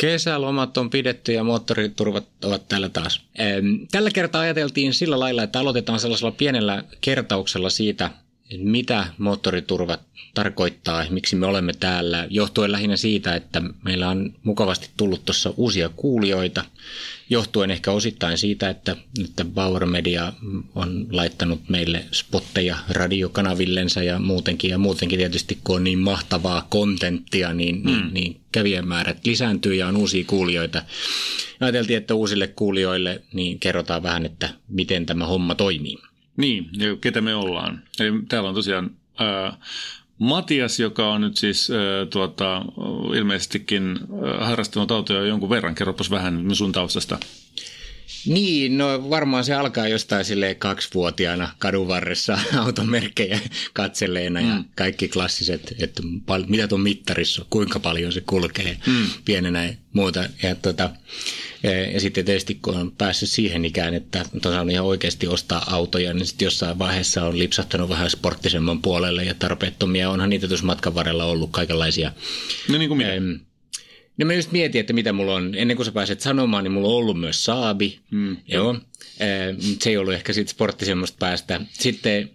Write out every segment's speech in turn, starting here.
Kesälomat on pidetty ja moottoriturvat ovat täällä taas. Tällä kertaa ajateltiin sillä lailla, että aloitetaan sellaisella pienellä kertauksella siitä, mitä moottoriturvat tarkoittaa, miksi me olemme täällä, johtuen lähinnä siitä, että meillä on mukavasti tullut tuossa uusia kuulijoita, johtuen ehkä osittain siitä, että, että Bauer Media on laittanut meille spotteja radiokanavillensa ja muutenkin, ja muutenkin tietysti kun on niin mahtavaa kontenttia, niin, niin mm. niin, niin kävijämäärät lisääntyy ja on uusia kuulijoita. Ajateltiin, että uusille kuulijoille niin kerrotaan vähän, että miten tämä homma toimii. Niin, ja ketä me ollaan. Eli täällä on tosiaan ää, Matias, joka on nyt siis ää, tuota, ilmeisestikin ää, harrastanut autoja jonkun verran. Kerropas vähän sun taustasta. Niin, no varmaan se alkaa jostain sille kaksivuotiaana kadun varressa automerkkejä katselleena mm. ja kaikki klassiset, että pal- mitä tuon mittarissa, kuinka paljon se kulkee mm. pienenä ja muuta. Ja, tota, ja, ja sitten tietysti kun on päässyt siihen ikään, että on ihan oikeasti ostaa autoja, niin sitten jossain vaiheessa on lipsahtanut vähän sporttisemman puolelle ja tarpeettomia. Onhan niitä tuossa matkan varrella ollut kaikenlaisia. No niin kuin mitä? No mä just mietin, että mitä mulla on, ennen kuin sä pääset sanomaan, niin mulla on ollut myös Saabi, hmm. joo. Se ei ollut ehkä sitten sporttisemmasta päästä. Sitten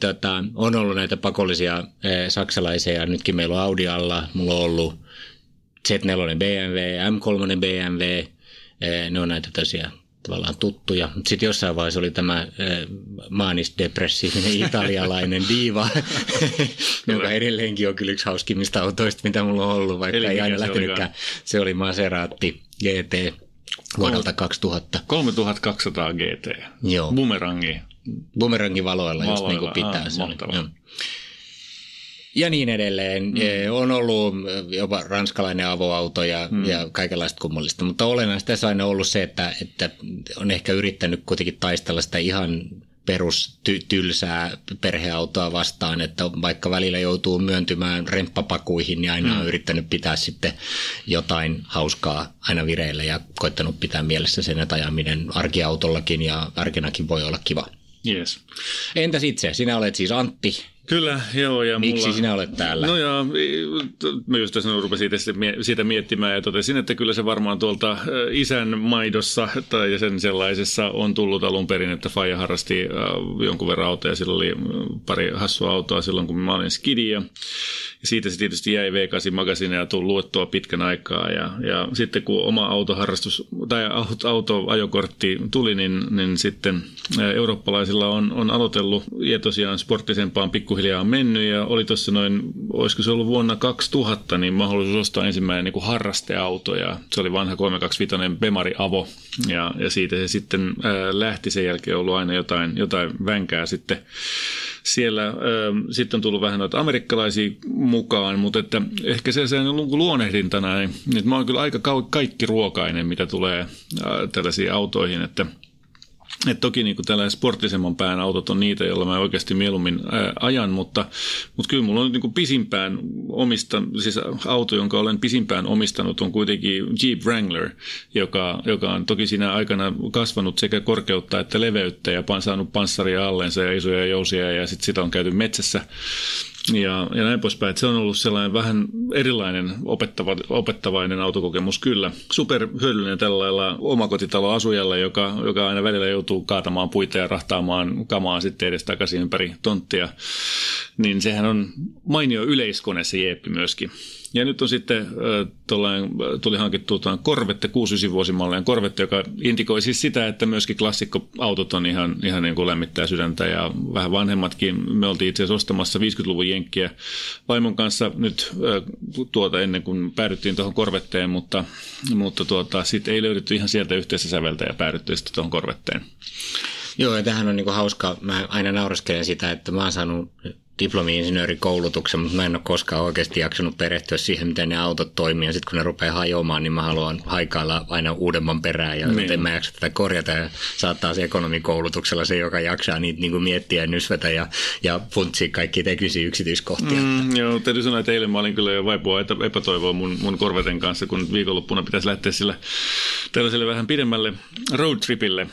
tota, on ollut näitä pakollisia saksalaisia, nytkin meillä on Audi alla, mulla on ollut Z4 BMW, M3 BMW, ne on näitä tosiaan tavallaan tuttuja. Sitten jossain vaiheessa oli tämä maanisdepressiivinen italialainen diiva, joka edelleenkin on kyllä yksi hauskimmista autoista, mitä mulla on ollut, vaikka Eli ei aina lähtenytkään. Se oli Maserati GT vuodelta 2000. 3200 GT. Joo. Bumerangi. Bumerangin valoilla, just niin kuin pitää. Ah, se oli. Ja niin edelleen. Mm. On ollut jopa ranskalainen avoauto ja, mm. ja kaikenlaista kummallista, mutta olennaista tässä aina ollut se, että, että on ehkä yrittänyt kuitenkin taistella sitä ihan perustylsää perheautoa vastaan, että vaikka välillä joutuu myöntymään remppapakuihin, niin aina mm. on yrittänyt pitää sitten jotain hauskaa aina vireillä ja koittanut pitää mielessä sen, että ajaminen arkiautollakin ja arkinakin voi olla kiva. Yes. Entäs itse? Sinä olet siis Antti, Kyllä, joo. Ja Miksi mulla... sinä olet täällä? No ja mä just tässä rupesin siitä miettimään ja totesin, että kyllä se varmaan tuolta isän maidossa tai sen sellaisessa on tullut alun perin, että Faija harrasti jonkun verran autoja. Sillä oli pari hassua autoa silloin, kun mä olin skidi ja siitä se tietysti jäi V8 magasiine ja tuli luettua pitkän aikaa. Ja, ja sitten kun oma autoharrastus tai autoajokortti tuli, niin, niin sitten eurooppalaisilla on, on aloitellut ja tosiaan sporttisempaan pikkuhiljaa mennyt ja oli tuossa noin, olisiko se ollut vuonna 2000, niin mahdollisuus ostaa ensimmäinen niin kuin harrasteauto ja se oli vanha 325 Bemari Avo ja, ja siitä se sitten ää, lähti. Sen jälkeen ollut aina jotain, jotain vänkää sitten siellä. Äh, sitten on tullut vähän noita amerikkalaisia mukaan, mutta että ehkä se sen luonehdintana, niin, että mä oon kyllä aika kaikki ruokainen, mitä tulee äh, tällaisiin autoihin, että – et toki niin tällainen sporttisemman pään autot on niitä, joilla mä oikeasti mieluummin ää, ajan, mutta, mutta kyllä mulla on niin pisimpään omista, siis auto, jonka olen pisimpään omistanut, on kuitenkin Jeep Wrangler, joka, joka on toki siinä aikana kasvanut sekä korkeutta että leveyttä ja saanut panssaria allensa ja isoja jousia ja sitten sitä on käyty metsässä ja, ja näin poispäin. Se on ollut sellainen vähän erilainen opettava, opettavainen autokokemus kyllä. Super hyödyllinen tällä lailla omakotitaloasujalle, joka, joka aina välillä joutuu kaatamaan puita ja rahtaamaan kamaa sitten edes takaisin ympäri tonttia. Niin sehän on mainio yleiskone se Jeeppi myöskin. Ja nyt on sitten tuli hankittu Corvette 69 vuosimallinen Corvette, joka indikoi siis sitä, että myöskin klassikkoautot on ihan, ihan niin kuin lämmittää sydäntä ja vähän vanhemmatkin. Me oltiin itse asiassa ostamassa 50-luvun jenkkiä vaimon kanssa nyt tuota ennen kuin päädyttiin tuohon Corvetteen, mutta, mutta tuota, sitten ei löydetty ihan sieltä yhteistä säveltä ja päädyttiin sitten tuohon Corvetteen. Joo, ja tähän on niinku hauska. Mä aina nauraskelen sitä, että mä oon saanut diplomi-insinöörikoulutuksen, mutta mä en ole koskaan oikeasti jaksanut perehtyä siihen, miten ne autot toimii. Ja sitten kun ne rupeaa hajoamaan, niin mä haluan haikailla aina uudemman perään ja niin. en mä jaksa tätä korjata. Ja saattaa se ekonomikoulutuksella se, joka jaksaa niitä niin kuin miettiä ja nysvätä ja, ja funtsia kaikki teknisiä yksityiskohtia. Mm, joo, täytyy sanoa, että eilen mä olin kyllä jo vaipua epätoivoa mun, mun korveten kanssa, kun viikonloppuna pitäisi lähteä sillä tällaiselle vähän pidemmälle roadtripille.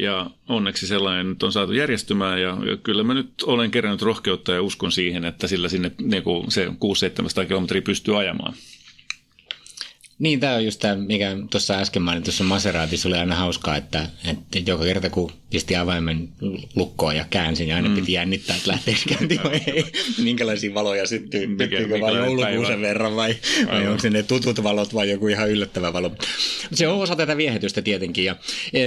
Ja onneksi sellainen nyt on saatu järjestymään ja kyllä mä nyt olen kerännyt rohkeutta ja uskon siihen, että sillä sinne niin se 600-700 kilometriä pystyy ajamaan. Niin, tämä on just tämä, mikä tuossa äsken mainitussa Maseraatissa oli aina hauskaa, että, että joka kerta kun pisti avaimen lukkoon ja käänsin, niin aina mm. piti jännittää, että lähteekö käyntiin vai ei. Minkälaisia valoja syttyy, syttyykö vain joulukuusen verran vai, vai onko ne tutut valot vai joku ihan yllättävä valo. Se on osa tätä viehetystä tietenkin. Ja, e,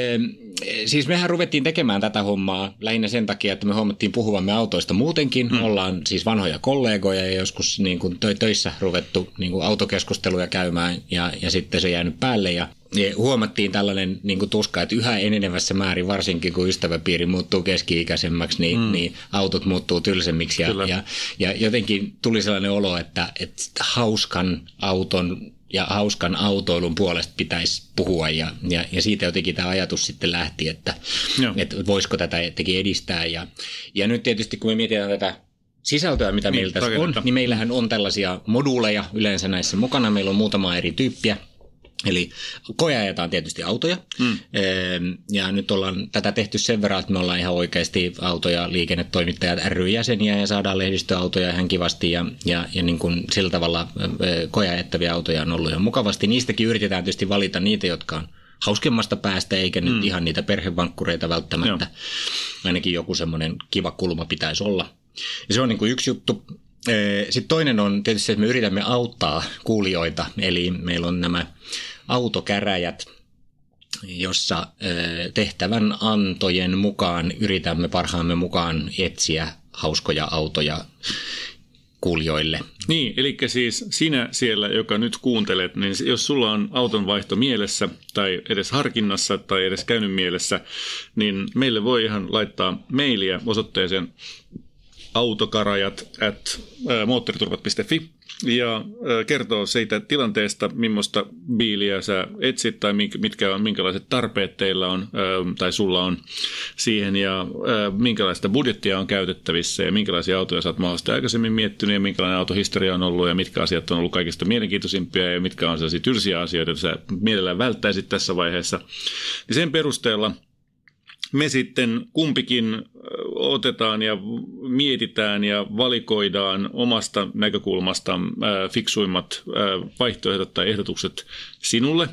siis mehän ruvettiin tekemään tätä hommaa lähinnä sen takia, että me huomattiin puhuvamme autoista muutenkin. Mm. Ollaan siis vanhoja kollegoja ja joskus niin kuin töissä ruvettu niin kuin autokeskusteluja käymään ja, ja sitten se jäänyt päälle ja ja huomattiin tällainen niin kuin tuska, että yhä enenevässä määrin, varsinkin kun ystäväpiiri muuttuu keski-ikäisemmäksi, niin, mm. niin autot muuttuu tylsemmiksi. Ja, ja, ja jotenkin tuli sellainen olo, että, että hauskan auton ja hauskan autoilun puolesta pitäisi puhua ja, ja, ja siitä jotenkin tämä ajatus sitten lähti, että, että voisiko tätä jotenkin edistää ja, ja nyt tietysti kun me mietitään tätä sisältöä, mitä niin, meillä tässä on, niin meillähän on tällaisia moduuleja yleensä näissä mukana. Meillä on muutama eri tyyppiä. Eli koeajetaan tietysti autoja, mm. ja nyt ollaan tätä tehty sen verran, että me ollaan ihan oikeasti autoja liikennetoimittajat ry-jäseniä ja saadaan lehdistöautoja ihan kivasti ja, ja, ja niin kuin sillä tavalla koeajettavia autoja on ollut ihan mukavasti. Niistäkin yritetään tietysti valita niitä, jotka on hauskemmasta päästä, eikä mm. nyt ihan niitä perhevankkureita välttämättä. Joo. Ainakin joku semmoinen kiva kulma pitäisi olla. Ja se on niin kuin yksi juttu. Sitten toinen on tietysti, että me yritämme auttaa kuulijoita, eli meillä on nämä autokäräjät, jossa tehtävän antojen mukaan yritämme parhaamme mukaan etsiä hauskoja autoja kuulijoille. Niin, eli siis sinä siellä, joka nyt kuuntelet, niin jos sulla on auton vaihto mielessä tai edes harkinnassa tai edes käynyt mielessä, niin meille voi ihan laittaa mailia osoitteeseen autokarajat at moottoriturvat.fi ja kertoo siitä tilanteesta, millaista biiliä sä etsit tai mitkä on, minkälaiset tarpeet teillä on tai sulla on siihen ja minkälaista budjettia on käytettävissä ja minkälaisia autoja sä oot mahdollisesti aikaisemmin miettinyt ja minkälainen autohistoria on ollut ja mitkä asiat on ollut kaikista mielenkiintoisimpia ja mitkä on sellaisia tylsiä asioita, joita sä mielellään välttäisit tässä vaiheessa. Niin sen perusteella – me sitten kumpikin otetaan ja mietitään ja valikoidaan omasta näkökulmasta fiksuimmat vaihtoehdot tai ehdotukset sinulle.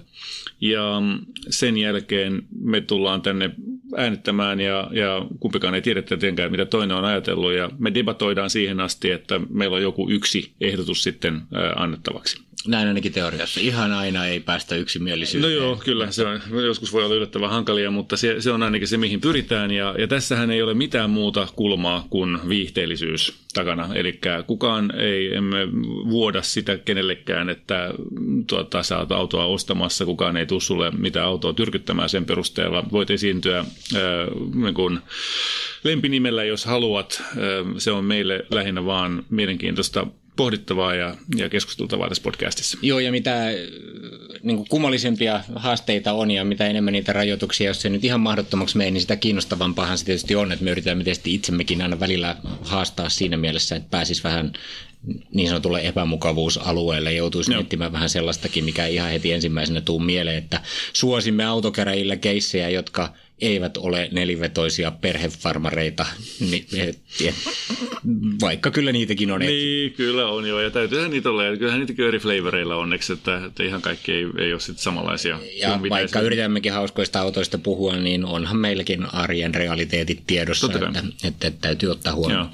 Ja sen jälkeen me tullaan tänne äänittämään ja, ja kumpikaan ei tiedä tietenkään, mitä toinen on ajatellut. Ja me debatoidaan siihen asti, että meillä on joku yksi ehdotus sitten annettavaksi. Näin ainakin teoriassa. Ihan aina ei päästä yksimielisyyteen. No joo, kyllä. Se on, joskus voi olla yllättävän hankalia, mutta se, se on ainakin se, mihin pyritään. Ja, ja tässähän ei ole mitään muuta kulmaa kuin viihteellisyys takana. Eli kukaan ei, emme vuoda sitä kenellekään, että tuota, sä oot autoa ostamassa, kukaan ei tule sulle mitään autoa tyrkyttämään sen perusteella. Voit esiintyä äh, niin kuin lempinimellä, jos haluat. Äh, se on meille lähinnä vaan mielenkiintoista pohdittavaa ja, ja keskusteltavaa tässä podcastissa. Joo, ja mitä äh, niin kuin kummallisempia haasteita on ja mitä enemmän niitä rajoituksia, jos se nyt ihan mahdottomaksi menee, niin sitä kiinnostavampaahan se tietysti on, että me yritämme tietysti itsemmekin aina välillä haastaa siinä mielessä, että pääsis vähän niin sanotulle epämukavuusalueelle joutuisi no. miettimään vähän sellaistakin, mikä ihan heti ensimmäisenä tuu mieleen, että suosimme autokäräjillä keissejä, jotka eivät ole nelivetoisia perhefarmareita, niin, et, et, vaikka kyllä niitäkin on. Niin, kyllä on joo, ja täytyyhän niitä olla, ja kyllähän niitäkin eri flavoreilla onneksi, että, että ihan kaikki ei, ei ole sitten samanlaisia. Ja vaikka yritämmekin hauskoista autoista puhua, niin onhan meilläkin arjen realiteetit tiedossa, että, että, että, että täytyy ottaa huomioon.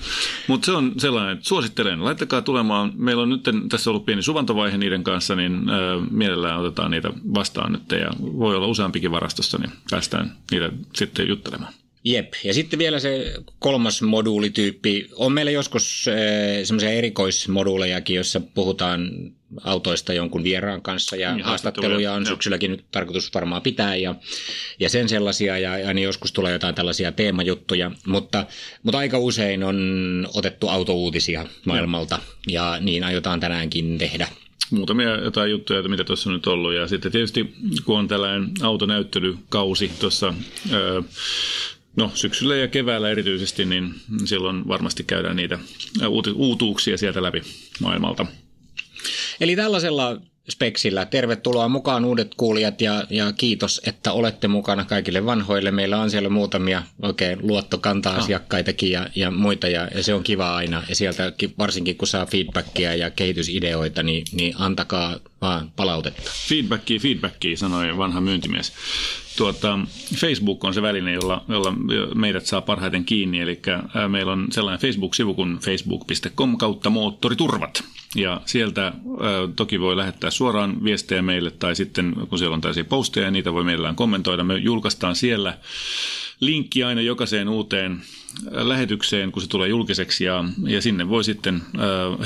Mutta se on sellainen, että suosittelen, laittakaa tulemaan. Meillä on nyt tässä ollut pieni suvantovaihe niiden kanssa, niin äh, mielellään otetaan niitä vastaan nyt, ja voi olla useampikin varastossa, niin päästään niitä sitten juttelemaan. Jep, ja sitten vielä se kolmas moduulityyppi. On meillä joskus äh, semmoisia erikoismoduulejakin, joissa puhutaan autoista jonkun vieraan kanssa ja niin, haastatteluja. on syksylläkin nyt tarkoitus varmaan pitää ja, ja sen sellaisia. Ja aina joskus tulee jotain tällaisia teemajuttuja, mutta, mutta aika usein on otettu autouutisia maailmalta ja, ja niin aiotaan tänäänkin tehdä muutamia jotain juttuja, mitä tuossa on nyt ollut. Ja sitten tietysti, kun on tällainen autonäyttelykausi tuossa no, syksyllä ja keväällä erityisesti, niin silloin varmasti käydään niitä uutuuksia sieltä läpi maailmalta. Eli tällaisella speksillä. Tervetuloa mukaan uudet kuulijat ja, ja kiitos, että olette mukana kaikille vanhoille. Meillä on siellä muutamia oikein luottokanta-asiakkaitakin ja, ja muita ja, ja se on kiva aina. Ja sieltä varsinkin kun saa feedbackia ja kehitysideoita, niin, niin antakaa vaan palautetta. Feedbackia, feedbackia, sanoi vanha myyntimies. Tuota, Facebook on se väline, jolla, jolla meidät saa parhaiten kiinni, eli meillä on sellainen Facebook-sivu kuin facebook.com kautta moottoriturvat. Ja sieltä toki voi lähettää suoraan viestejä meille, tai sitten kun siellä on tällaisia posteja, niitä voi mielellään kommentoida. Me julkaistaan siellä linkki aina jokaiseen uuteen lähetykseen, kun se tulee julkiseksi, ja, ja sinne voi sitten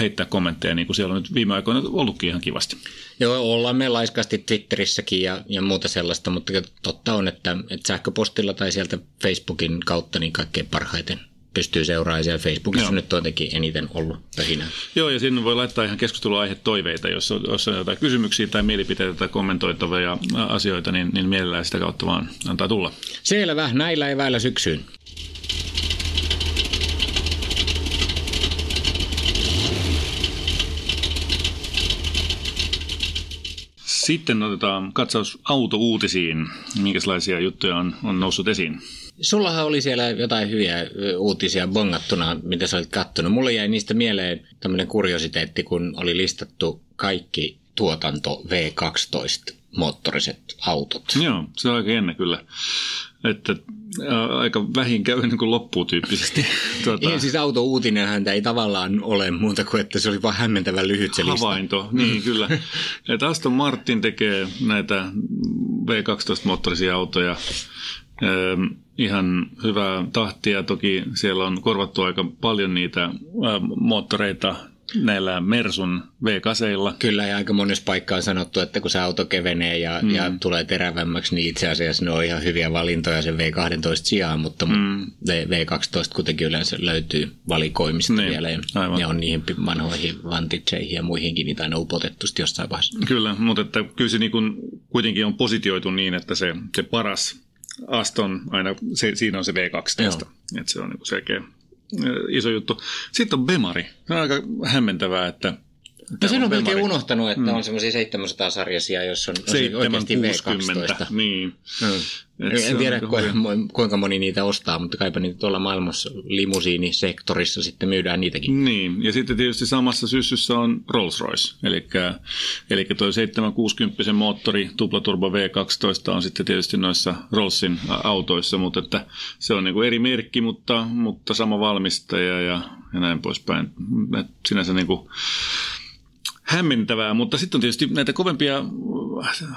heittää kommentteja, niin kuin siellä on nyt viime aikoina ollutkin ihan kivasti. Joo, ollaan me laiskasti Twitterissäkin ja, ja muuta sellaista, mutta totta on, että, että sähköpostilla tai sieltä Facebookin kautta niin kaikkein parhaiten pystyy seuraamaan siellä Facebookissa Joo. nyt on jotenkin eniten ollut pöhinä. Joo, ja sinne voi laittaa ihan keskusteluaihe toiveita, jos on, jos on jotain kysymyksiä tai mielipiteitä tai kommentoitavia asioita, niin, niin mielellään sitä kautta vaan antaa tulla. Selvä, näillä eväillä syksyyn. Sitten otetaan katsaus autouutisiin. Minkälaisia juttuja on, on noussut esiin? Sullahan oli siellä jotain hyviä uutisia bongattuna, mitä sä olit kattonut. Mulle jäi niistä mieleen tämmöinen kuriositeetti, kun oli listattu kaikki tuotanto V12 moottoriset autot. Joo, se on aika jännä kyllä. Että aika vähin käy niin kuin loppuu tyyppisesti. Tuota... Niin, siis auto-uutinenhan ei tavallaan ole muuta kuin, että se oli vain hämmentävän lyhyt se lista. Havainto, niin kyllä. Että Aston Martin tekee näitä V12-moottorisia autoja ihan hyvää tahtia. Toki siellä on korvattu aika paljon niitä moottoreita näillä Mersun V8. Kyllä, ja aika monessa paikkaa on sanottu, että kun se auto kevenee ja, mm. ja tulee terävämmäksi, niin itse asiassa ne on ihan hyviä valintoja sen V12 sijaan, mutta mm. V12 kuitenkin yleensä löytyy valikoimista niin, vielä, ja, aivan. ja on niihin vanhoihin vantitseihin ja muihinkin niitä aina upotettu jossain vaiheessa. Kyllä, mutta että kyllä se niin kuin kuitenkin on positioitu niin, että se, se paras Aston, aina se, siinä on se V12, Joo. että se on niin selkeä iso juttu. Sitten on Bemari. Se on aika hämmentävää, että No sen on melkein unohtanut, että mm. on semmoisia 700 sarjasia, jos on, on oikeasti V12. Niin. Mm. Et en tiedä kuinka moni niitä ostaa, mutta kaipa niitä tuolla maailmassa limusiinisektorissa sitten myydään niitäkin. Niin, ja sitten tietysti samassa syssyssä on Rolls-Royce, eli, eli tuo 760 moottori tuplaturbo V12 on sitten tietysti noissa Rollsin autoissa, mutta että se on niin kuin eri merkki, mutta, mutta sama valmistaja ja, ja näin poispäin. Et sinänsä niin kuin hämmentävää, mutta sitten on tietysti näitä kovempia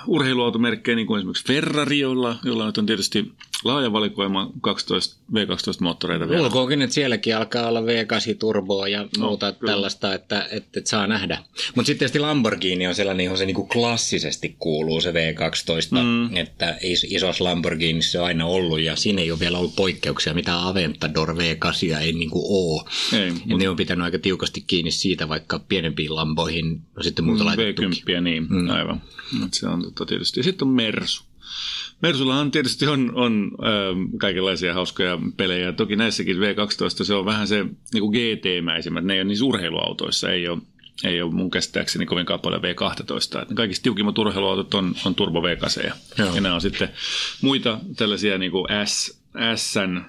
urheiluautomerkkejä, niin kuin esimerkiksi Ferrari, jolla, jolla nyt on tietysti laaja valikoima 12, V12-moottoreita vielä. Ulkoonkin, että sielläkin alkaa olla V8-turboa ja no, muuta no, tällaista, että, että, että, saa nähdä. Mutta sitten tietysti Lamborghini on sellainen, johon se niinku klassisesti kuuluu se V12, mm. että is, isos Lamborghini se on aina ollut ja siinä ei ole vielä ollut poikkeuksia, mitä Aventador V8 ei niinku ole. Ei, ja mut... ne on pitänyt aika tiukasti kiinni siitä, vaikka pienempiin Lamboihin on sitten muuta mm, V10, niin, mm. aivan. Se on tota tietysti. Sitten on Mersu. Mersullahan tietysti on, on äh, kaikenlaisia hauskoja pelejä. Toki näissäkin V12 se on vähän se niin kuin GT-mäisimmät. Ne ei ole niin urheiluautoissa, ei ole, ei ole mun käsittääkseni kovinkaan paljon V12. Että kaikista tiukimmat urheiluautot on, on Turbo v ja, ja nämä on sitten muita tällaisia niin kuin S, Sn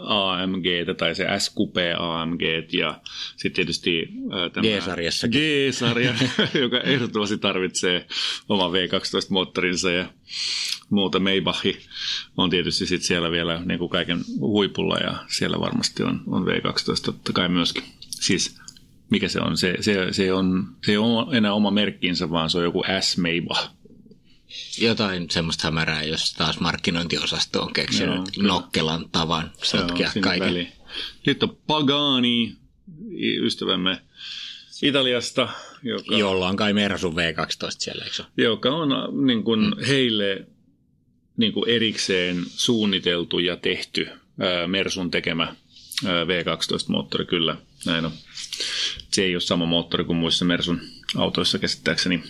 AMG tai se S AMG ja sitten tietysti tämä G-sarjassa. G-sarja, joka ehdottomasti tarvitsee oman V12-moottorinsa ja muuta. Maybachi on tietysti sitten siellä vielä niin kuin kaiken huipulla ja siellä varmasti on, on V12 totta kai myöskin. Siis mikä se on? Se, se, se, on, se ei ole enää oma merkkinsä, vaan se on joku S Maybach jotain semmoista hämärää, jos taas markkinointiosasto on keksinyt Joo, nokkelan tavan sotkea kaiken. Sitten on Pagani, ystävämme Italiasta. Joka, Jolla on kai Mersu V12 siellä, eikö Joka on niin kuin mm. heille niin kuin erikseen suunniteltu ja tehty ää, Mersun tekemä ää, V12-moottori, kyllä. Näin on. Se ei ole sama moottori kuin muissa Mersun autoissa käsittääkseni.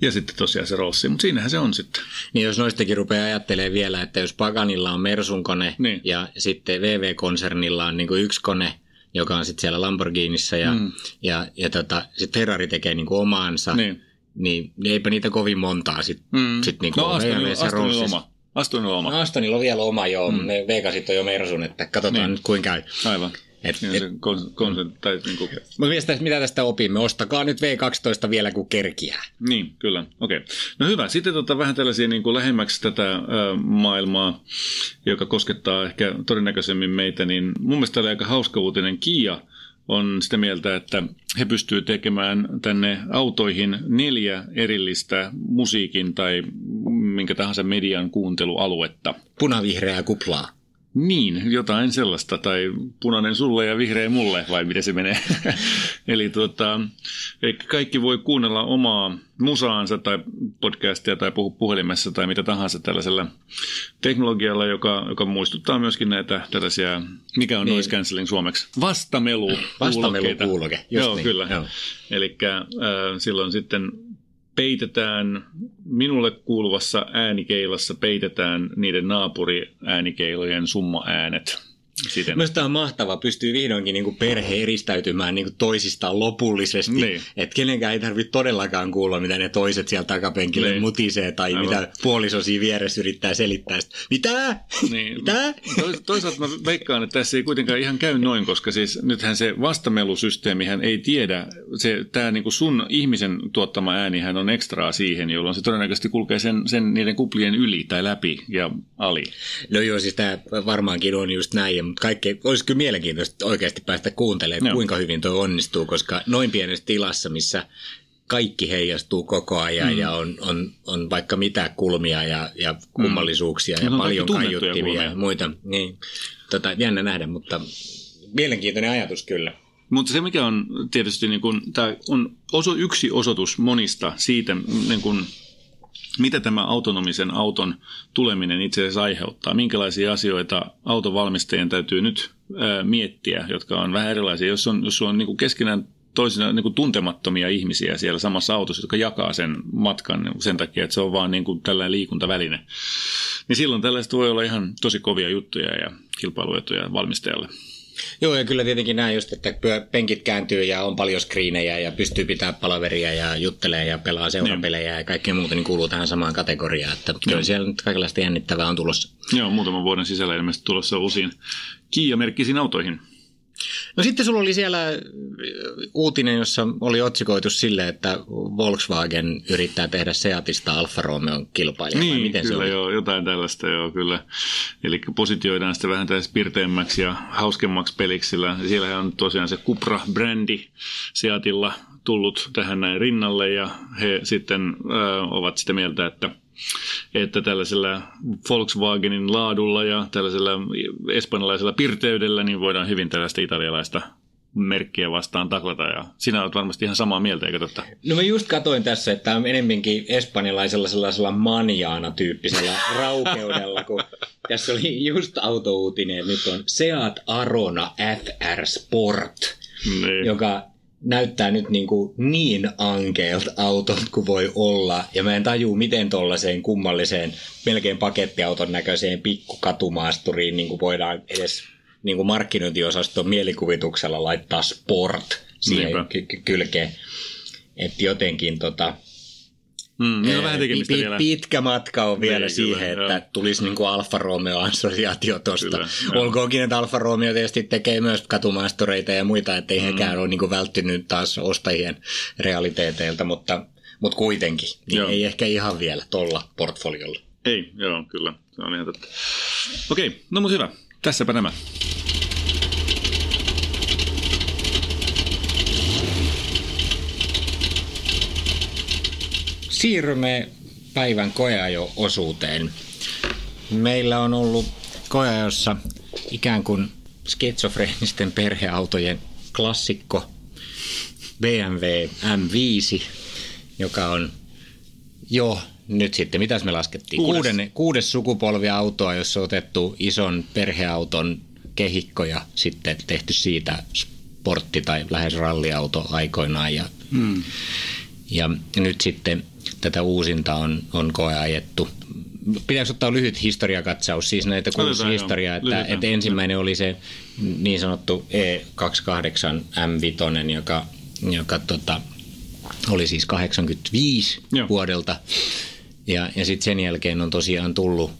Ja sitten tosiaan se Rossi, mutta siinähän se on sitten. Niin jos noistakin rupeaa ajattelemaan vielä, että jos Paganilla on Mersun kone niin. ja sitten VV-konsernilla on niin kuin yksi kone, joka on sitten siellä Lamborghinissä ja, mm. ja, ja tota, sitten Ferrari tekee niin kuin omaansa, niin. niin eipä niitä kovin montaa sitten mm. sit niin kuin no, Astonilla, Astonilla oma. Astonilla oma. No, Astonilla on vielä oma, joo. Mm. Ne V8 on jo Mersun, että katsotaan niin. nyt kuinka käy. Aivan. Et, et, kon, tai niin kuin... Mutta mitä tästä opimme? Ostakaa nyt V12 vielä kuin kerkiää. Niin, kyllä. Okei. Okay. No hyvä. Sitten tota, vähän tällaisia niin kuin lähemmäksi tätä ö, maailmaa, joka koskettaa ehkä todennäköisemmin meitä, niin mun mielestä oli aika hauska uutinen. Kia on sitä mieltä, että he pystyvät tekemään tänne autoihin neljä erillistä musiikin tai minkä tahansa median kuuntelualuetta. Punavihreää kuplaa. Niin, jotain sellaista, tai punainen sulle ja vihreä mulle, vai miten se menee. Eli tota, kaikki voi kuunnella omaa musaansa tai podcastia tai puhu puhelimessa tai mitä tahansa tällaisella teknologialla, joka, joka muistuttaa myöskin näitä tällaisia, mikä on niin. noise cancelling suomeksi? Vastamelu. Vastamelu kuuloke. Joo, niin. kyllä. Eli äh, silloin sitten peitetään, minulle kuuluvassa äänikeilassa peitetään niiden naapuriäänikeilojen summa-äänet siten. Tämä on mahtava, pystyy vihdoinkin niin kuin perhe eristäytymään niin kuin toisistaan lopullisesti. Niin. Että kenenkään ei tarvitse todellakaan kuulla, mitä ne toiset sieltä takapenkille niin. mutisee tai Aivan. mitä puoliso siinä vieressä yrittää selittää. Sitten, mitä? Niin. mitä? Toisaalta mä veikkaan, että tässä ei kuitenkaan ihan käy noin, koska siis nythän se vastamelusysteemihän ei tiedä, se, tämä niin kuin sun ihmisen tuottama äänihän on ekstraa siihen, jolloin se todennäköisesti kulkee sen, sen niiden kuplien yli tai läpi ja ali. No joo, siis tämä varmaankin on just näin mutta kaikki, olisi kyllä mielenkiintoista oikeasti päästä kuuntelemaan, no. kuinka hyvin tuo onnistuu, koska noin pienessä tilassa, missä kaikki heijastuu koko ajan mm. ja on, on, on vaikka mitä kulmia ja, ja kummallisuuksia mm. ja no, paljon kaiuttimia ja muita. Niin, tota, jännä nähdä, mutta mielenkiintoinen ajatus kyllä. Mutta se, mikä on tietysti, niin kun, tämä on oso, yksi osoitus monista siitä, niin kun, mitä tämä autonomisen auton tuleminen itse asiassa aiheuttaa? Minkälaisia asioita autovalmistajien täytyy nyt miettiä, jotka on vähän erilaisia, jos on, jos on niin kuin keskenään toisinaan niin kuin tuntemattomia ihmisiä siellä samassa autossa, jotka jakaa sen matkan sen takia, että se on vaan niin kuin tällainen liikuntaväline. Niin silloin tällaista voi olla ihan tosi kovia juttuja ja kilpailuetuja valmistajalle. Joo, ja kyllä tietenkin näin just, että penkit kääntyy ja on paljon screenejä ja pystyy pitää palaveria ja juttelee ja pelaa seurapelejä ja, ja kaikkea muuta, niin kuuluu tähän samaan kategoriaan. Että Joo. kyllä siellä nyt kaikenlaista jännittävää on tulossa. Joo, muutaman vuoden sisällä ilmeisesti tulossa uusiin Kia-merkkisiin autoihin. No sitten sulla oli siellä uutinen, jossa oli otsikoitu sille, että Volkswagen yrittää tehdä Seatista Alfa Romeon kilpailija. Niin, miten kyllä se oli? joo, jotain tällaista joo, kyllä. Eli positioidaan sitä vähän tässä pirteämmäksi ja hauskemmaksi peliksi, sillä siellä on tosiaan se Cupra-brändi Seatilla tullut tähän näin rinnalle ja he sitten äh, ovat sitä mieltä, että – että tällaisella Volkswagenin laadulla ja tällaisella espanjalaisella pirteydellä niin voidaan hyvin tällaista italialaista merkkiä vastaan taklata ja sinä olet varmasti ihan samaa mieltä, eikö totta? No mä just katoin tässä, että tämä on enemminkin espanjalaisella sellaisella maniaana-tyyppisellä raukeudella, kun tässä oli just autouutinen, nyt on Seat Arona FR Sport, niin. joka näyttää nyt niin, kuin niin ankeelta autot kuin voi olla. Ja mä en taju, miten tollaiseen kummalliseen, melkein pakettiauton näköiseen pikkukatumaasturiin niin kuin voidaan edes niin kuin markkinointiosasto mielikuvituksella laittaa sport siihen Niinpä. ky- kylkeen. Että jotenkin tota, Mm, niin on vähän pi- tekemistä pi- vielä. pitkä matka on vielä Niin, siihen, kyllä, että joo. tulisi niin kuin Alfa Romeo-assosiaatio tuosta. Olkoonkin, että Alfa Romeo tietysti tekee myös katumaastoreita ja muita, ettei mm. hekään ole niin kuin välttynyt taas ostajien realiteeteilta, mutta, mutta kuitenkin. Niin Joo. ei ehkä ihan vielä tuolla portfoliolla. Ei, joo, kyllä. Se on ihan totta. Okei, no mutta hyvä. Tässäpä nämä. Siirrymme päivän koeajo-osuuteen. Meillä on ollut koeajossa ikään kuin skitsofreenisten perheautojen klassikko BMW M5, joka on jo nyt sitten, mitäs me laskettiin? Kuudes. Kuudes, kuudes sukupolvi autoa, jossa on otettu ison perheauton kehikko ja sitten tehty siitä sportti- tai lähes ralliauto aikoinaan. Ja, hmm. ja nyt sitten tätä uusinta on, on koeajettu. Pitäisi ottaa lyhyt historiakatsaus, siis näitä kuusi historiaa, että, että ensimmäinen oli se niin sanottu E28 M5, joka, joka tota, oli siis 85 Joo. vuodelta. Ja, ja sitten sen jälkeen on tosiaan tullut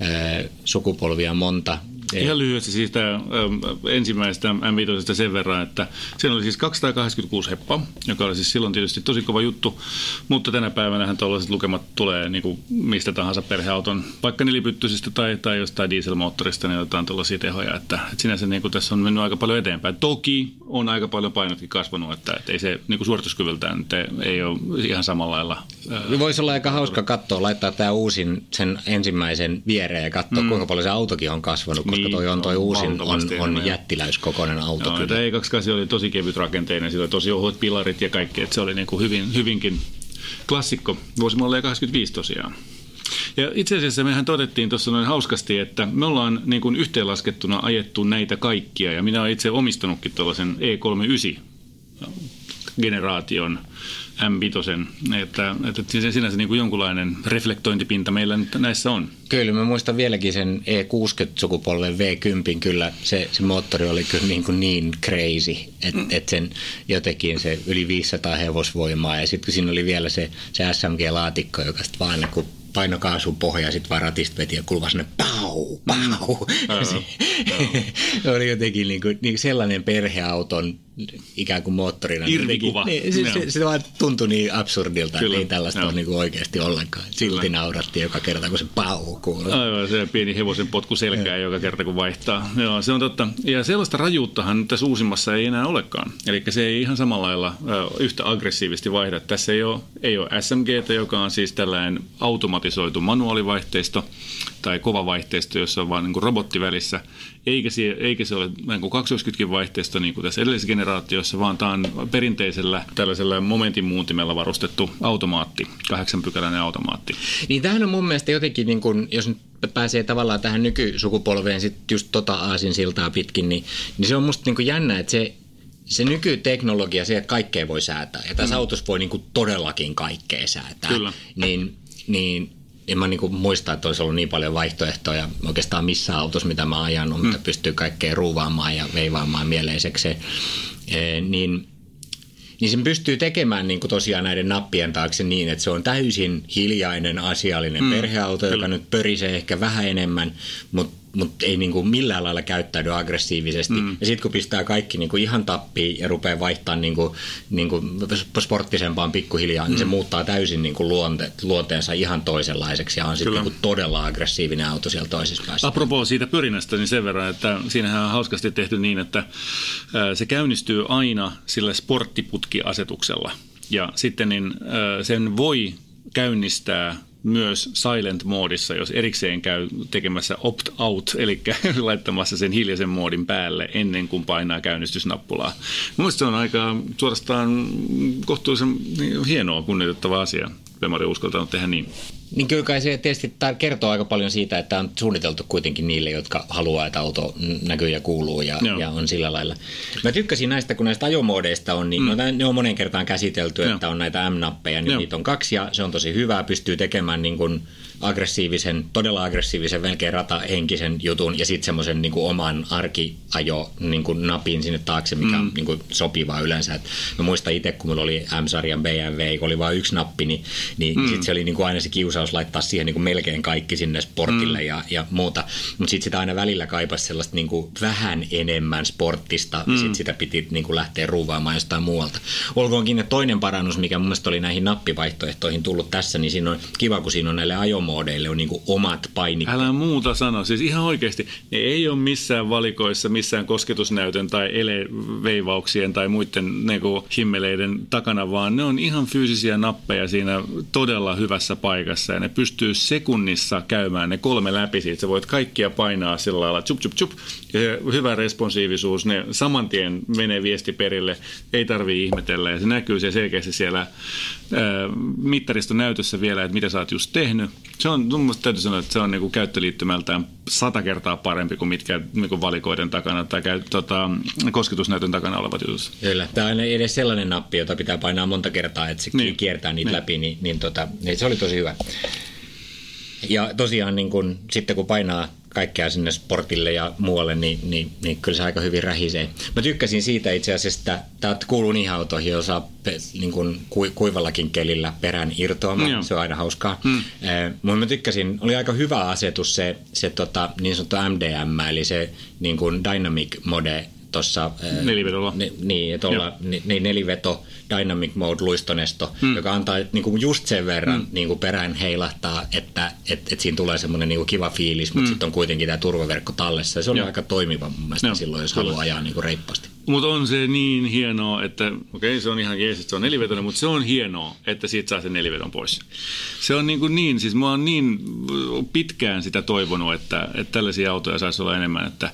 ää, sukupolvia monta. Ihan lyhyesti siis tämä ensimmäistä M5 sen verran, että siinä oli siis 286 heppaa, joka oli siis silloin tietysti tosi kova juttu, mutta tänä päivänä tuollaiset lukemat tulee niin kuin mistä tahansa perheauton, vaikka nelipyttyisistä tai, tai jostain dieselmoottorista, niin jotain tällaisia tehoja, että, että sinänsä niin kuin tässä on mennyt aika paljon eteenpäin. Toki on aika paljon painotkin kasvanut, että, että ei se niin kuin suorituskyvyltään ei, ei ole ihan samalla lailla. ää, Voisi olla aika hauska katsoa, laittaa tämä uusin sen ensimmäisen viereen ja katsoa, mm. kuinka paljon se autokin on kasvanut, koska Niin, toi on toi uusin on, on jättiläiskokoinen auto Joo, kyllä. tämä E28 oli tosi kevyt rakenteinen, sillä oli tosi ohuet pilarit ja kaikki, että se oli niin kuin hyvin, hyvinkin klassikko. Vuosimalli E85 tosiaan. Ja itse asiassa mehän todettiin tuossa noin hauskasti, että me ollaan niin kuin yhteenlaskettuna ajettu näitä kaikkia, ja minä olen itse omistanutkin tuollaisen E39 generaation M5, että, että sinänsä niin kuin jonkunlainen reflektointipinta meillä nyt näissä on. Kyllä, mä muistan vieläkin sen E60-sukupolven V10, kyllä se, se moottori oli kyllä niin, kuin niin crazy, että mm. et sen jotenkin se yli 500 hevosvoimaa ja sitten kun siinä oli vielä se, se SMG-laatikko, joka sitten vaan kun paino kaasun pohjaa ja sitten vaan ratista veti ja kuuluu sinne pau, pau. Aivan, se, oli jotenkin niin kuin, niin sellainen perheauton ikään kuin moottorina. Irvikuva. Niin, se, Joo. se, se, vaan tuntui niin absurdilta, Kyllä, että ei tällaista ole niin kuin oikeasti ollenkaan. Silti naurattiin joka kerta, kun se pau kuului. Aivan, se pieni hevosen potku selkää joka kerta kun vaihtaa. Joo, se on totta. Ja sellaista rajuuttahan tässä uusimmassa ei enää olekaan. Eli se ei ihan samalla lailla yhtä aggressiivisesti vaihda. Tässä ei ole, ei ole SMG, joka on siis tällainen automatisoitu manuaalivaihteisto tai kova vaihteisto, jossa on vain niin robotti välissä. Eikä se, eikä se ole niin kuin kaksoiskytkin vaihteisto niin kuin tässä edellisessä generaatiossa, vaan tämä on perinteisellä tällaisella momentin muuntimella varustettu automaatti, kahdeksan pykäläinen automaatti. Niin tämähän on mun mielestä jotenkin, niin kun, jos nyt pääsee tavallaan tähän nykysukupolveen sit just tota aasinsiltaa pitkin, niin, niin se on musta niin kuin jännä, että se, se nykyteknologia, se, että kaikkea voi säätää, ja tässä mm. autossa voi niin kuin todellakin kaikkea säätää, Kyllä. niin, niin en mä niin muista, että olisi ollut niin paljon vaihtoehtoja oikeastaan missään autossa, mitä mä ajanut, mm. mitä pystyy kaikkea ruuvaamaan ja veivaamaan mieleiseksi. E, niin niin sen pystyy tekemään niin kuin tosiaan näiden nappien taakse niin, että se on täysin hiljainen, asiallinen mm, perheauto, joka kyllä. nyt pörisee ehkä vähän enemmän, mutta mut ei niin kuin millään lailla käyttäydy aggressiivisesti. Mm. Ja sitten kun pistää kaikki niin kuin ihan tappiin ja rupeaa vaihtamaan niin kuin, niin kuin sporttisempaan pikkuhiljaa, mm. niin se muuttaa täysin niin kuin luonte, luonteensa ihan toisenlaiseksi ja on sitten niin kuin todella aggressiivinen auto siellä toisessa päässä. Apropos siitä pyrinnästä, niin sen verran, että siinähän on hauskasti tehty niin, että se käynnistyy aina sillä sporttiputkiasetuksella. Ja sitten niin, sen voi käynnistää myös silent-moodissa, jos erikseen käy tekemässä opt-out, eli laittamassa sen hiljaisen moodin päälle ennen kuin painaa käynnistysnappulaa. Mielestäni se on aika suorastaan kohtuullisen hienoa, kunnioitettava asia. Lemari on uskaltanut tehdä niin. Niin kyllä kai se tietysti kertoo aika paljon siitä, että on suunniteltu kuitenkin niille, jotka haluaa, että auto näkyy ja kuuluu ja, Joo. ja on sillä lailla. Mä tykkäsin näistä, kun näistä ajomoodeista on, niin mm. no, ne on monen kertaan käsitelty, Joo. että on näitä M-nappeja, niin Joo. niitä on kaksi ja se on tosi hyvää, pystyy tekemään niin kuin aggressiivisen, todella aggressiivisen, melkein ratahenkisen jutun ja sitten semmoisen niin oman arkiajo niin kuin napin sinne taakse, mikä mm. on niin kuin sopivaa yleensä. Et mä muistan itse, kun mulla oli M-sarjan BMW, kun oli vain yksi nappi, niin, niin mm. sitten se oli niin kuin aina se kiusaus laittaa siihen niin kuin melkein kaikki sinne sportille mm. ja, ja muuta. Mutta sitten sitä aina välillä kaipasi sellaista niin kuin vähän enemmän sporttista, mm. sitten sitä piti niin kuin lähteä ruuvaamaan jostain muualta. Olkoonkin että toinen parannus, mikä mun mielestä oli näihin nappivaihtoehtoihin tullut tässä, niin siinä on kiva, kun siinä on näille ajomoodeille on niin omat painikkeet. Älä muuta sano, siis ihan oikeasti, ne ei ole missään valikoissa, missään kosketusnäytön tai eleveivauksien tai muiden niin kuin himmeleiden takana, vaan ne on ihan fyysisiä nappeja siinä todella hyvässä paikassa. Ja ne pystyy sekunnissa käymään ne kolme läpi siitä. Sä voit kaikkia painaa sillä lailla, chup, chup, chup, ja hyvä responsiivisuus, ne saman tien menee viesti perille, ei tarvii ihmetellä. Ja se näkyy se selkeästi siellä mittariston näytössä vielä, että mitä sä oot just tehnyt. Se on, mun täytyy sanoa, että se on niin käyttöliittymältään sata kertaa parempi kuin mitkä niin valikoiden takana tai käy, tota, kosketusnäytön takana olevat jutut. Kyllä, tämä on edes sellainen nappi, jota pitää painaa monta kertaa, että se niin. kiertää niitä niin. läpi, niin, niin, tota, niin se oli tosi hyvä. Ja tosiaan niin kun, sitten kun painaa kaikkea sinne sportille ja muualle, niin, niin, niin kyllä se aika hyvin rähisee. Mä tykkäsin siitä itse asiassa, että tämä kuuluu niihin autoihin, joissa niin kuin kuivallakin kelillä perään irtoamaan. Joo. Se on aina hauskaa. Eh, mutta mä tykkäsin, oli aika hyvä asetus se, se tota, niin sanottu MDM, eli se niin kuin Dynamic Mode tuossa... Nelivedolla. Ne, niin, tuolla, niin, neliveto Dynamic Mode luistonesto, hmm. joka antaa niin kuin just sen verran hmm. niin kuin perään heilahtaa, että et, et siinä tulee semmoinen niin kuin kiva fiilis, mutta hmm. sitten on kuitenkin tämä turvaverkko tallessa. Ja se on Joo. aika toimiva mun mielestä Joo. silloin, jos haluaa ajaa niin kuin reippaasti. Mutta on se niin hienoa, että okei okay, se on ihan jees, että se on nelivetoinen, mutta se on hienoa, että siitä saa sen nelivedon pois. Se on niin, kuin niin siis mä oon niin pitkään sitä toivonut, että, että tällaisia autoja saisi olla enemmän, että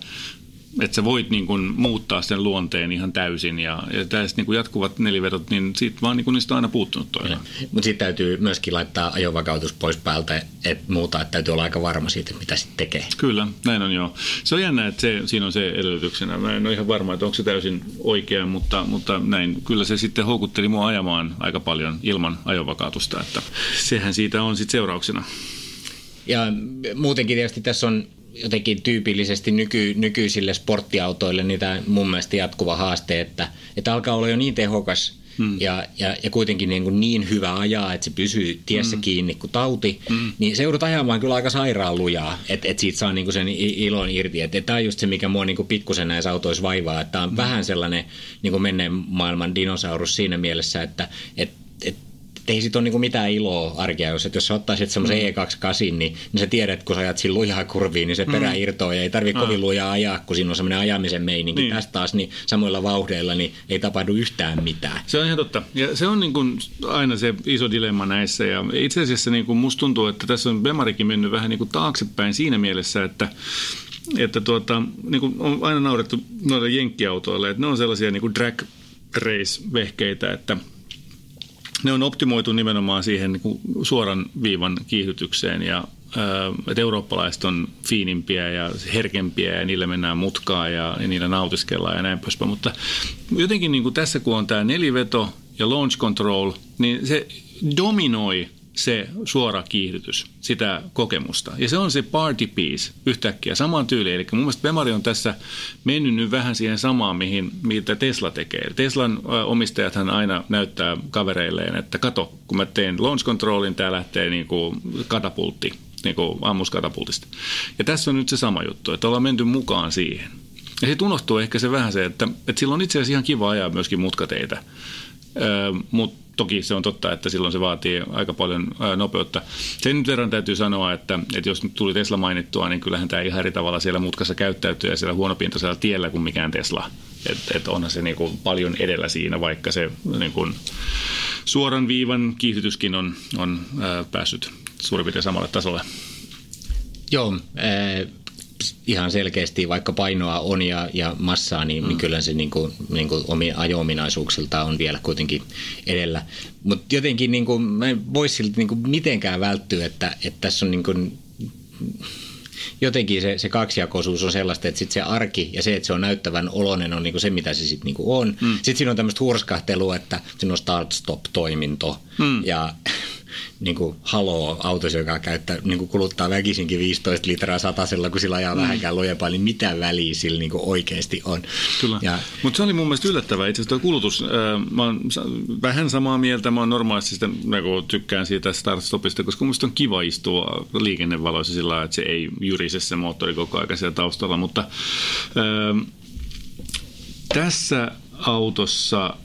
että sä voit niin kuin muuttaa sen luonteen ihan täysin ja, ja tästä niin kuin jatkuvat nelivedot, niin siitä vaan niin kuin niistä on aina puuttunut toinen. Mutta sitten täytyy myöskin laittaa ajovakautus pois päältä, että muuta, että täytyy olla aika varma siitä, mitä sitten tekee. Kyllä, näin on joo. Se on jännä, että se, siinä on se edellytyksenä. Mä en ole ihan varma, että onko se täysin oikea, mutta, mutta näin. Kyllä se sitten houkutteli mua ajamaan aika paljon ilman ajovakautusta, että sehän siitä on sitten seurauksena. Ja muutenkin tietysti tässä on jotenkin tyypillisesti nyky, nykyisille sporttiautoille niitä mun mielestä jatkuva haaste, että, että alkaa olla jo niin tehokas Hmm. Ja, ja, ja kuitenkin niin, kuin niin hyvä ajaa, että se pysyy tiessä hmm. kiinni kuin tauti, hmm. niin se joudut ajamaan kyllä aika sairaan lujaa, että, että siitä saa niin kuin sen ilon irti. Että, että tämä on just se, mikä mua niin kuin pikkusen näissä autoissa vaivaa, että tämä on hmm. vähän sellainen niin kuin menneen maailman dinosaurus siinä mielessä, että, että ei siitä ole niinku mitään iloa arkea, jos, että jos sä ottaisit semmoisen mm. E28, niin, niin sä tiedät, kun sä ajat siinä lujaa kurviin, niin se mm. perä irtoaa ja ei tarvitse kovin lujaa ajaa, kun siinä on semmoinen ajamisen meininki. Niin. Tässä taas niin samoilla vauhdeilla niin ei tapahdu yhtään mitään. Se on ihan totta. Ja se on niin kuin aina se iso dilemma näissä. Ja itse asiassa niin kuin musta tuntuu, että tässä on Bemarikin mennyt vähän niin kuin taaksepäin siinä mielessä, että että tuota, niin kuin on aina naurettu noille jenkkiautoille, että ne on sellaisia niin kuin drag race-vehkeitä, että – ne on optimoitu nimenomaan siihen niin suoran viivan kiihdytykseen ja että eurooppalaiset on fiinimpiä ja herkempiä ja niillä mennään mutkaan ja, ja niillä nautiskellaan ja näin poispäin. Mutta jotenkin niin kuin tässä kun on tämä neliveto ja launch control, niin se dominoi se suora kiihdytys, sitä kokemusta. Ja se on se party piece yhtäkkiä, samaan tyyliin. Eli mun mielestä Bemari on tässä mennyt nyt vähän siihen samaan, mihin, mitä Tesla tekee. Teslan omistajathan aina näyttää kavereilleen, että kato, kun mä teen launch controlin, tää lähtee niin kuin katapultti, niin kuin ammuskatapultista. Ja tässä on nyt se sama juttu, että ollaan menty mukaan siihen. Ja sitten unohtuu ehkä se vähän se, että, että sillä on itse asiassa ihan kiva ajaa myöskin mutkateitä. Öö, mutta Toki se on totta, että silloin se vaatii aika paljon nopeutta. Sen verran täytyy sanoa, että, että jos tuli Tesla mainittua, niin kyllähän tämä ihan eri tavalla siellä mutkassa käyttäytyy ja siellä huonopintaisella tiellä kuin mikään Tesla. Että et onhan se niin kuin paljon edellä siinä, vaikka se niin kuin suoran viivan kiihdytyskin on, on ää, päässyt suurin piirtein samalle tasolle. Joo, äh, ihan selkeästi, vaikka painoa on ja, ja massaa, niin, niin mm. niin kyllä se niin kuin, niin kuin omia ajo-ominaisuuksilta on vielä kuitenkin edellä. Mutta jotenkin niin kuin, mä en voi silti niin kuin mitenkään välttyä, että, että tässä on niin kuin, jotenkin se, se kaksijakoisuus on sellaista, että sit se arki ja se, että se on näyttävän oloinen on niinku se, mitä se sitten niinku on. Mm. Sitten siinä on tämmöistä hurskahtelua, että siinä on start-stop-toiminto mm. ja niin kuin haloo autossa, joka käyttää, niin kuin kuluttaa väkisinkin 15 litraa satasella, kun sillä ajaa mm. vähänkään lujempaa, niin mitä väliä sillä niin kuin oikeasti on. Kyllä, ja... mutta se oli mun mielestä yllättävää. Itse asiassa kulutus, mä oon vähän samaa mieltä, mä oon normaalisti sitä, niin tykkään siitä start-stopista, koska mun on kiva istua liikennevaloissa sillä lailla, että se ei jyrise se moottori koko ajan siellä taustalla, mutta äh, tässä autossa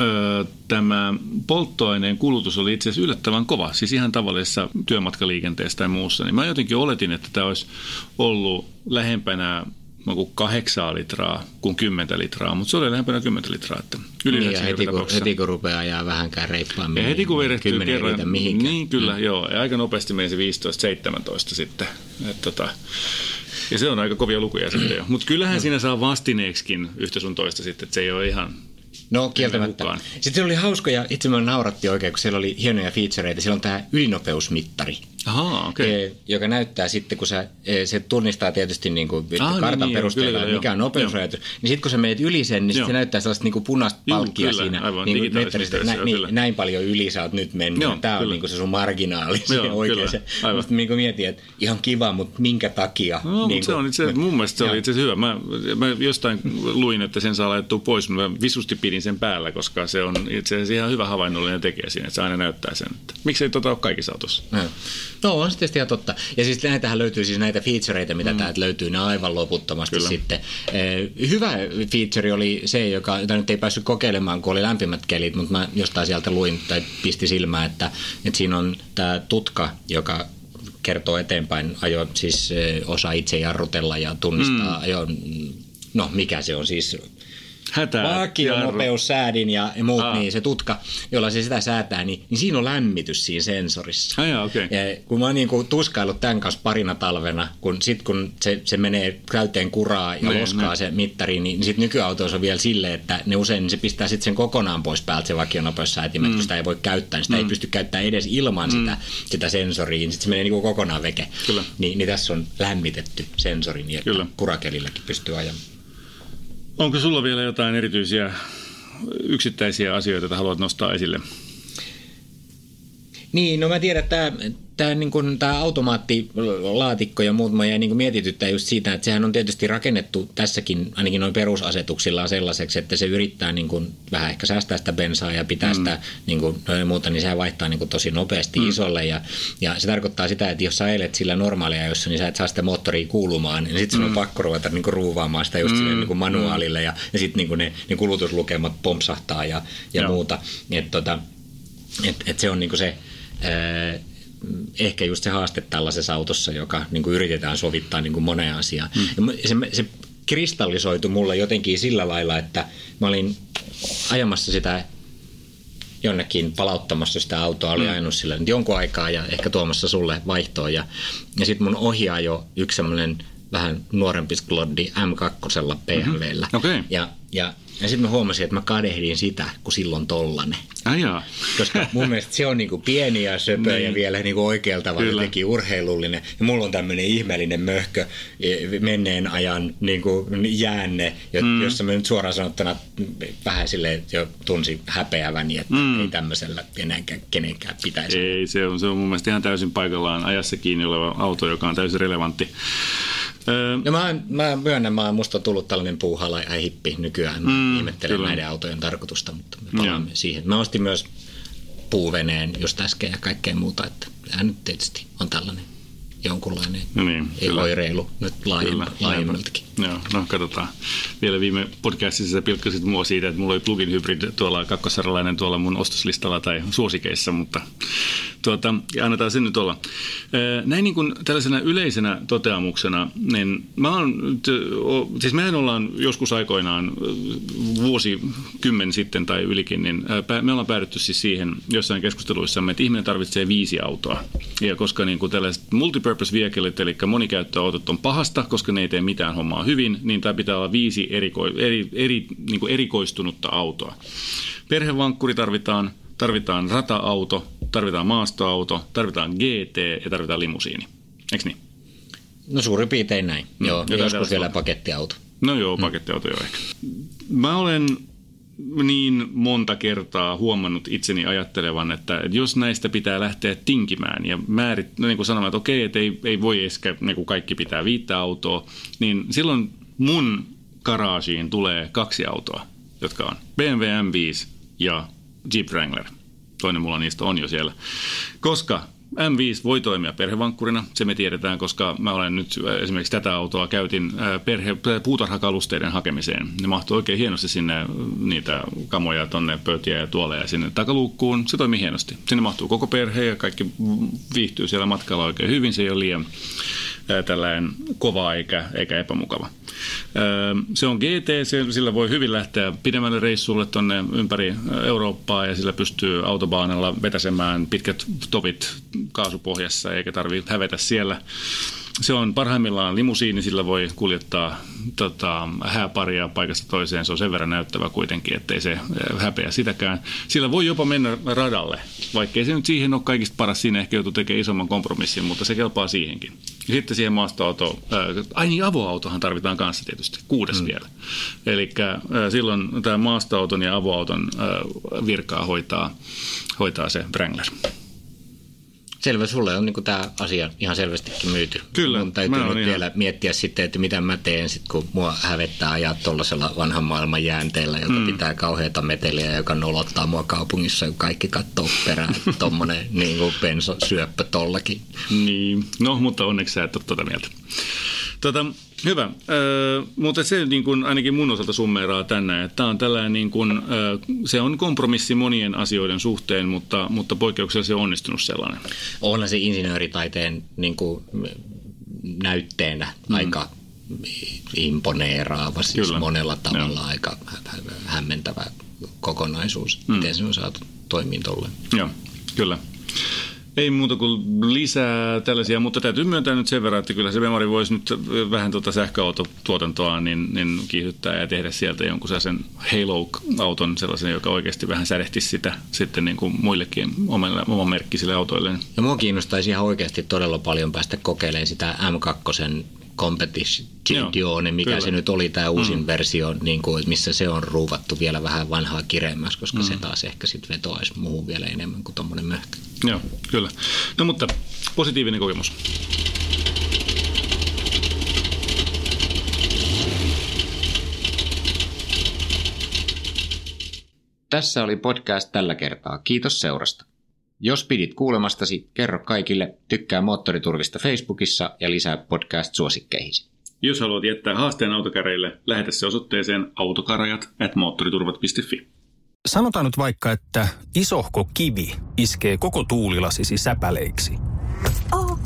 ö, tämä polttoaineen kulutus oli itse asiassa yllättävän kova, siis ihan tavallisessa työmatkaliikenteessä tai muussa. Niin mä jotenkin oletin, että tämä olisi ollut lähempänä kuin kahdeksaa litraa kuin kymmentä litraa, mutta se oli lähempänä kymmentä litraa. Että yli niin, ja heti, kun, heti kun rupeaa ajaa vähänkään reippaammin. Ja heti kun vedettyy kerran, niin kyllä, mm. joo, ja aika nopeasti meni se 15-17 sitten. Et, tota, ja se on aika kovia lukuja sitten jo. Mutta kyllähän no. siinä saa vastineeksikin yhtä sun toista sitten, että se ei ole ihan No kieltämättä. Sitten oli hauskoja, itse mä nauratti oikein, kun siellä oli hienoja featureita. Siellä on tämä ylinopeusmittari. Aha, okay. joka näyttää sitten, kun sä, se tunnistaa tietysti niin kuin ah, kartan niin, perusteella, kyllä, mikä on nopeusrajoitus. Niin sitten kun sä menet yli sen, niin sit se näyttää sellaista niin kuin punaista palkkia Juu, siinä. Aivan, niin kuin netteristä, nä, niin, näin paljon yli sä oot nyt mennyt. Joo, Tämä on niin kuin se sun marginaali joo, oikein. Se, musta niin kuin mietin, että ihan kiva, mutta minkä takia? No, niin se on itse, mun mielestä se oli itse hyvä. Mä, mä jostain luin, että sen saa laittua pois, mutta mä visusti pidin sen päällä, koska se on itse asiassa ihan hyvä havainnollinen tekijä siinä, että se aina näyttää sen. Että miksei tota ole kaikissa autossa? No on se tietysti ihan totta. Ja siis näitähän löytyy siis näitä featureita, mitä mm. täältä löytyy, ne aivan loputtomasti Kyllä. sitten. Eh, hyvä feature oli se, joka, jota nyt ei päässyt kokeilemaan, kun oli lämpimät kelit, mutta mä jostain sieltä luin tai pisti silmään, että, että siinä on tämä tutka, joka kertoo eteenpäin ajo, siis osaa itse jarrutella ja tunnistaa mm. ajon, no mikä se on siis vakionopeussäädin ja muut, Aa. niin se tutka, jolla se sitä säätää, niin, niin siinä on lämmitys siinä sensorissa. Jaa, okay. ja kun mä oon niin kuin tuskaillut tämän kanssa parina talvena, kun sit kun se, se menee täyteen kuraa ja niin, loskaa ne. se mittari, niin, niin sit nykyautoissa on vielä silleen, että ne usein niin se pistää sitten sen kokonaan pois päältä se vakionopeussäätimet, mm. kun sitä ei voi käyttää, niin sitä mm. ei pysty käyttämään edes ilman mm. sitä, sitä sensoria, niin sitten se menee niin kuin kokonaan veke. Kyllä. Ni, niin tässä on lämmitetty sensori, niin että Kyllä. kurakelilläkin pystyy ajamaan. Onko sulla vielä jotain erityisiä yksittäisiä asioita, joita haluat nostaa esille? Niin, no mä tiedän, että tämä, niin tämä automaattilaatikko ja muut mä jäin niin mietityttää just siitä, että sehän on tietysti rakennettu tässäkin ainakin noin perusasetuksillaan sellaiseksi, että se yrittää niin kuin, vähän ehkä säästää sitä bensaa ja pitää mm. sitä niin kuin, no muuta, niin sehän vaihtaa niin kuin, tosi nopeasti mm. isolle ja, ja se tarkoittaa sitä, että jos sä ajelet sillä normaalia, jossa niin sä et saa sitä moottoria kuulumaan, niin sitten mm. on pakko ruveta niin kuin, ruuvaamaan sitä just mm. sille, niin kuin manuaalille ja, ja sitten niin ne, ne kulutuslukemat pompsahtaa ja, ja muuta. Et, tota, et, et se on niin kuin se ehkä just se haaste tällaisessa autossa, joka niin kuin yritetään sovittaa niin kuin moneen asiaan. Mm. Se, se kristallisoitu mulle jotenkin sillä lailla, että mä olin ajamassa sitä jonnekin palauttamassa sitä autoa, oli mm. ajanut sillä nyt jonkun aikaa ja ehkä tuomassa sulle vaihtoa. Ja, ja sitten mun ohjaa jo yksi semmoinen vähän nuorempi skloddi M2 PHVllä. Mm-hmm. Okay. Ja, ja ja sitten mä huomasin, että mä kadehdin sitä, kun silloin tollanen. Ah, jaa. Koska mun mielestä se on niinku pieni ja söpö niin. ja vielä niinku oikealta tavalla jotenkin urheilullinen. Ja mulla on tämmöinen ihmeellinen möhkö e, menneen ajan niinku jäänne, mm. jossa mä nyt suoraan sanottuna vähän sille jo tunsin häpeäväni, että mm. ei tämmöisellä enääkään kenenkään pitäisi. Ei, se on, se on mun mielestä ihan täysin paikallaan ajassa kiinni oleva auto, joka on täysin relevantti. No mä, mä myönnän, mä musta on tullut tällainen puuhala ja hippi nykyään. mm, ihmettelen kyllä. näiden autojen tarkoitusta, mutta me palaamme ja. siihen. Mä ostin myös puuveneen just äsken ja kaikkea muuta, että hän nyt tietysti on tällainen jonkunlainen no niin, kyllä. oireilu nyt laajemmaltakin. Joo, no katsotaan. Vielä viime podcastissa sä pilkkasit mua siitä, että mulla oli plugin hybrid tuolla kakkosarjalainen tuolla mun ostoslistalla tai suosikeissa, mutta tuota, annetaan sen nyt olla. Näin niin kuin tällaisena yleisenä toteamuksena, niin mä oon, siis mehän ollaan joskus aikoinaan vuosi kymmen sitten tai ylikin, niin me ollaan päädytty siis siihen jossain keskusteluissamme, että ihminen tarvitsee viisi autoa. Ja koska niin kuin tällaiset multipurpose vehiclet, eli monikäyttöautot on pahasta, koska ne ei tee mitään hommaa hyvin, niin tämä pitää olla viisi eriko, eri, eri, niin kuin erikoistunutta autoa. Perhevankkuri tarvitaan, tarvitaan rata-auto, tarvitaan maastoauto, tarvitaan GT ja tarvitaan limusiini. Eikö niin? No suurin piirtein näin. No, joo, joskus vielä pakettiauto. No joo, pakettiauto mm. joo ehkä. Mä olen niin monta kertaa huomannut itseni ajattelevan, että jos näistä pitää lähteä tinkimään ja määrit, no niin kuin sanomaan, että okei, että ei, ei voi eskä, niin kuin kaikki pitää viittä autoa, niin silloin mun garaasiin tulee kaksi autoa, jotka on BMW M5 ja Jeep Wrangler. Toinen mulla niistä on jo siellä. Koska M5 voi toimia perhevankkurina, se me tiedetään, koska mä olen nyt äh, esimerkiksi tätä autoa käytin äh, perhe, puutarhakalusteiden hakemiseen. Ne mahtuu oikein hienosti sinne äh, niitä kamoja, tonne pöytiä ja tuoleja sinne takaluukkuun. Se toimii hienosti. Sinne mahtuu koko perhe ja kaikki viihtyy siellä matkalla oikein hyvin. Se ei ole liian tällainen kova eikä, eikä epämukava. Se on GT, sillä voi hyvin lähteä pidemmälle reissulle tuonne ympäri Eurooppaa ja sillä pystyy autobaanalla vetäsemään pitkät tovit kaasupohjassa eikä tarvitse hävetä siellä se on parhaimmillaan limusiini, sillä voi kuljettaa tota, hääparia paikasta toiseen. Se on sen verran näyttävä kuitenkin, ettei se häpeä sitäkään. Sillä voi jopa mennä radalle, vaikkei se nyt siihen ole kaikista paras. Siinä ehkä joutuu tekemään isomman kompromissin, mutta se kelpaa siihenkin. Ja sitten siihen maastoauto, äh, ai niin avoautohan tarvitaan kanssa tietysti, kuudes mm. vielä. Eli äh, silloin tämä maastoauton ja avoauton äh, virkaa hoitaa, hoitaa se Wrangler. Selvä, sulle on niin tämä asia ihan selvästikin myyty. Kyllä. Mun täytyy nyt ihan... vielä miettiä sitten, että mitä mä teen sit, kun mua hävettää ajaa tuollaisella vanhan maailman jäänteellä, joka mm. pitää kauheata meteliä, joka nolottaa mua kaupungissa, kun kaikki katsoo perään. Tuommoinen niin bensosyöppö tollakin. Niin, no mutta onneksi sä et ole tuota mieltä. Tota, hyvä, öö, mutta se niin kuin ainakin mun osalta summeeraa tänne, että tämä on tällainen niin kuin, öö, se on kompromissi monien asioiden suhteen, mutta, mutta poikkeuksellisesti onnistunut sellainen. Onhan se insinööritaiteen niin kuin, näytteenä mm. aika imponeeraava, siis Kyllä. monella tavalla Joo. aika hämmentävä kokonaisuus, mm. miten se on saatu toimiin tolleen. Joo, kyllä. Ei muuta kuin lisää tällaisia, mutta täytyy myöntää nyt sen verran, että kyllä se Memori voisi nyt vähän tuota sähköautotuotantoa niin, niin kiihdyttää ja tehdä sieltä jonkun sellaisen Halo-auton, sellaisen, joka oikeasti vähän sädehtisi sitä sitten niin kuin muillekin omalle, oman merkkisille autoille. Ja mua kiinnostaisi ihan oikeasti todella paljon päästä kokeilemaan sitä M2 Competition, mikä kyllä. se nyt oli tämä uusin mm. versio, niin kuin, missä se on ruuvattu vielä vähän vanhaa kireemmäksi, koska mm. se taas ehkä sitten vetoaisi muuhun vielä enemmän kuin tuommoinen möhkä. Joo, kyllä. No mutta positiivinen kokemus. Tässä oli podcast tällä kertaa. Kiitos seurasta. Jos pidit kuulemastasi, kerro kaikille, tykkää Moottoriturvista Facebookissa ja lisää podcast-suosikkeihisi. Jos haluat jättää haasteen autokäreille, lähetä se osoitteeseen autokarajat at moottoriturvat.fi. Sanotaan nyt vaikka, että isohko kivi iskee koko tuulilasisi säpäleiksi. Oh,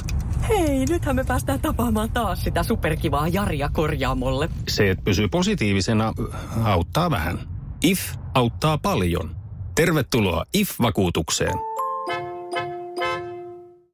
hei, nythän me päästään tapaamaan taas sitä superkivaa Jaria korjaamolle. Se, että pysyy positiivisena, auttaa vähän. IF auttaa paljon. Tervetuloa IF-vakuutukseen.